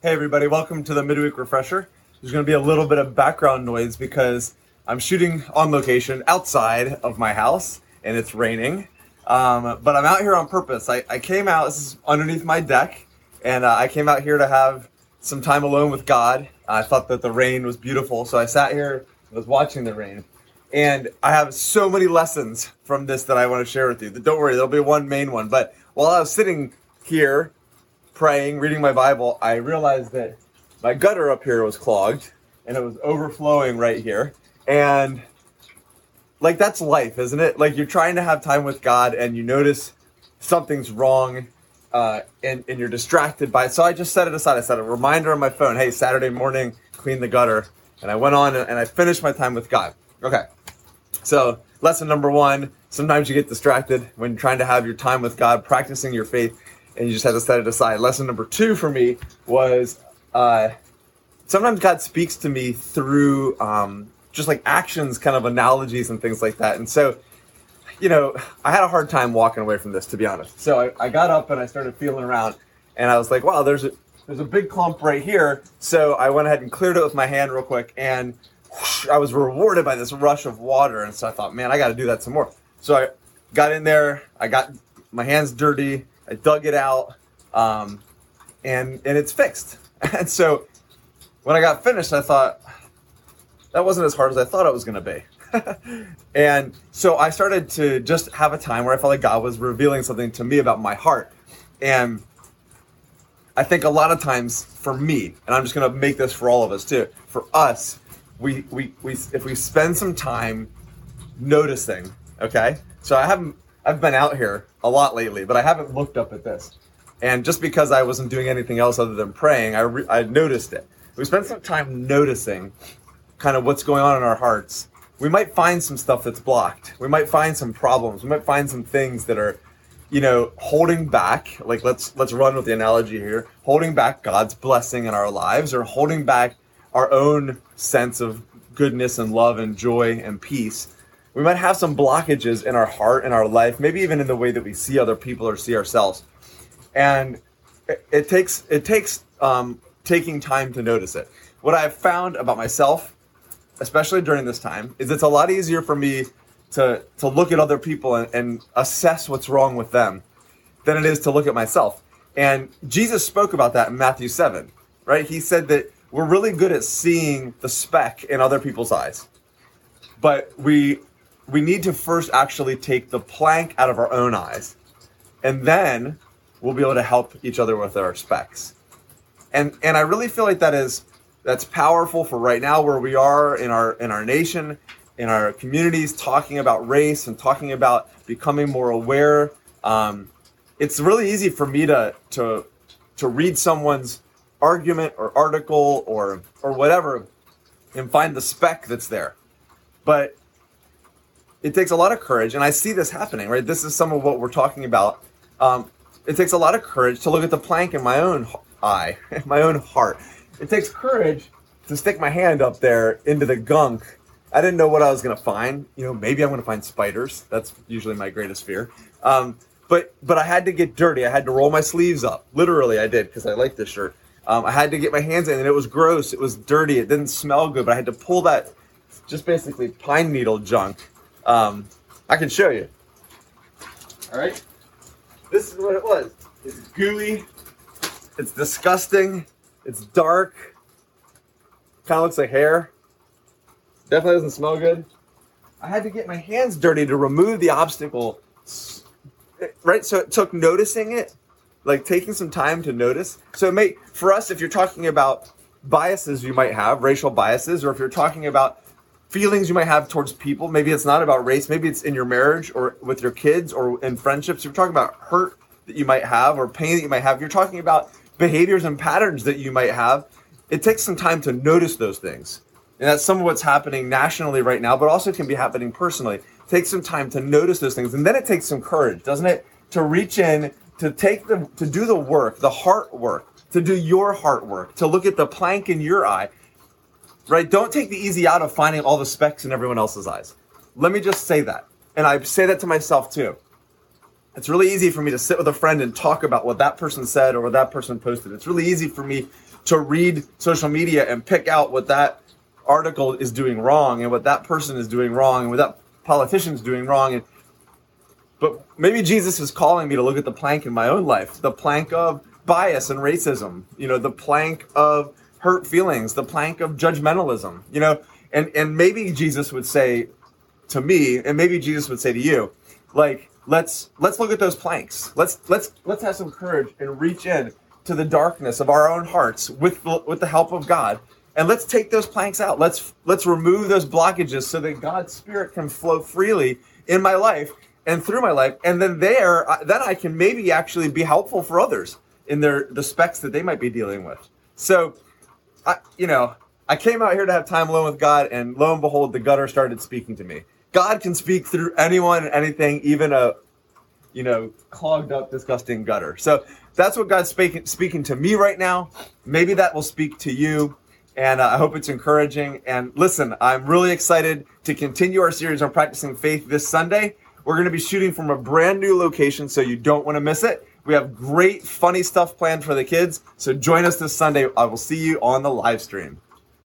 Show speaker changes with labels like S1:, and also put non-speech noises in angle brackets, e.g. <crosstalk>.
S1: Hey, everybody, welcome to the midweek refresher. There's going to be a little bit of background noise because I'm shooting on location outside of my house and it's raining. Um, but I'm out here on purpose. I, I came out, this is underneath my deck, and uh, I came out here to have some time alone with God. I thought that the rain was beautiful, so I sat here, was watching the rain. And I have so many lessons from this that I want to share with you. Don't worry, there'll be one main one. But while I was sitting here praying, reading my Bible, I realized that my gutter up here was clogged and it was overflowing right here. And like that's life, isn't it? Like you're trying to have time with God and you notice something's wrong uh, and, and you're distracted by it. So I just set it aside. I set a reminder on my phone hey, Saturday morning, clean the gutter. And I went on and I finished my time with God. Okay. So, lesson number one sometimes you get distracted when trying to have your time with God, practicing your faith and you just have to set it aside. Lesson number two for me was uh, sometimes God speaks to me through um, just like actions, kind of analogies and things like that. And so, you know, I had a hard time walking away from this, to be honest. So I, I got up and I started feeling around, and I was like, wow, there's a there's a big clump right here. So I went ahead and cleared it with my hand real quick, and whoosh, I was rewarded by this rush of water. And so I thought, man, I got to do that some more. So I got in there, I got my hands dirty, I dug it out, um, and and it's fixed. <laughs> And so when I got finished, I thought that wasn't as hard as I thought it was going to be. <laughs> and so I started to just have a time where I felt like God was revealing something to me about my heart. And I think a lot of times for me, and I'm just going to make this for all of us too, for us, we, we, we if we spend some time noticing, okay? So I haven't I've been out here a lot lately, but I haven't looked up at this. And just because I wasn't doing anything else other than praying, I, re- I noticed it. We spent some time noticing kind of what's going on in our hearts. We might find some stuff that's blocked. We might find some problems. We might find some things that are, you know, holding back. Like let's let's run with the analogy here, holding back God's blessing in our lives, or holding back our own sense of goodness and love and joy and peace we might have some blockages in our heart in our life maybe even in the way that we see other people or see ourselves. And it, it takes it takes um, taking time to notice it. What i've found about myself especially during this time is it's a lot easier for me to to look at other people and, and assess what's wrong with them than it is to look at myself. And jesus spoke about that in matthew 7 right? He said that we're really good at seeing the speck in other people's eyes. But we we need to first actually take the plank out of our own eyes, and then we'll be able to help each other with our specks. And and I really feel like that is that's powerful for right now where we are in our in our nation, in our communities, talking about race and talking about becoming more aware. Um, it's really easy for me to to to read someone's argument or article or or whatever and find the speck that's there. But it takes a lot of courage, and I see this happening, right? This is some of what we're talking about. Um, it takes a lot of courage to look at the plank in my own eye, <laughs> in my own heart. It takes courage to stick my hand up there into the gunk. I didn't know what I was going to find. You know, maybe I'm going to find spiders. That's usually my greatest fear. Um, but but I had to get dirty. I had to roll my sleeves up. Literally, I did because I like this shirt. Um, I had to get my hands in, and it was gross. It was dirty. It didn't smell good. But I had to pull that, just basically pine needle junk um, I can show you. All right. This is what it was. It's gooey. It's disgusting. It's dark. Kind of looks like hair. Definitely doesn't smell good. I had to get my hands dirty to remove the obstacle. Right? So it took noticing it, like taking some time to notice. So it may, for us, if you're talking about biases you might have, racial biases, or if you're talking about feelings you might have towards people. Maybe it's not about race. Maybe it's in your marriage or with your kids or in friendships. You're talking about hurt that you might have or pain that you might have. You're talking about behaviors and patterns that you might have. It takes some time to notice those things. And that's some of what's happening nationally right now, but also can be happening personally. It takes some time to notice those things. And then it takes some courage, doesn't it? To reach in, to take the, to do the work, the heart work, to do your heart work, to look at the plank in your eye right? Don't take the easy out of finding all the specks in everyone else's eyes. Let me just say that. And I say that to myself too. It's really easy for me to sit with a friend and talk about what that person said or what that person posted. It's really easy for me to read social media and pick out what that article is doing wrong and what that person is doing wrong and what that politician is doing wrong and but maybe Jesus is calling me to look at the plank in my own life, the plank of bias and racism, you know, the plank of hurt feelings, the plank of judgmentalism, you know, and and maybe Jesus would say to me, and maybe Jesus would say to you, like, let's let's look at those planks. Let's let's let's have some courage and reach in to the darkness of our own hearts with the, with the help of God. And let's take those planks out. Let's let's remove those blockages so that God's spirit can flow freely in my life and through my life. And then there, then I can maybe actually be helpful for others in their the specks that they might be dealing with. So, I you know, I came out here to have time alone with God, and lo and behold, the gutter started speaking to me. God can speak through anyone and anything, even a you know clogged up, disgusting gutter. So that's what God's speaking speaking to me right now. Maybe that will speak to you. And uh, I hope it's encouraging. And listen, I'm really excited to continue our series on practicing faith this Sunday. We're going to be shooting from a brand new location, so you don't want to miss it. We have great, funny stuff planned for the kids. So join us this Sunday. I will see you on the live stream.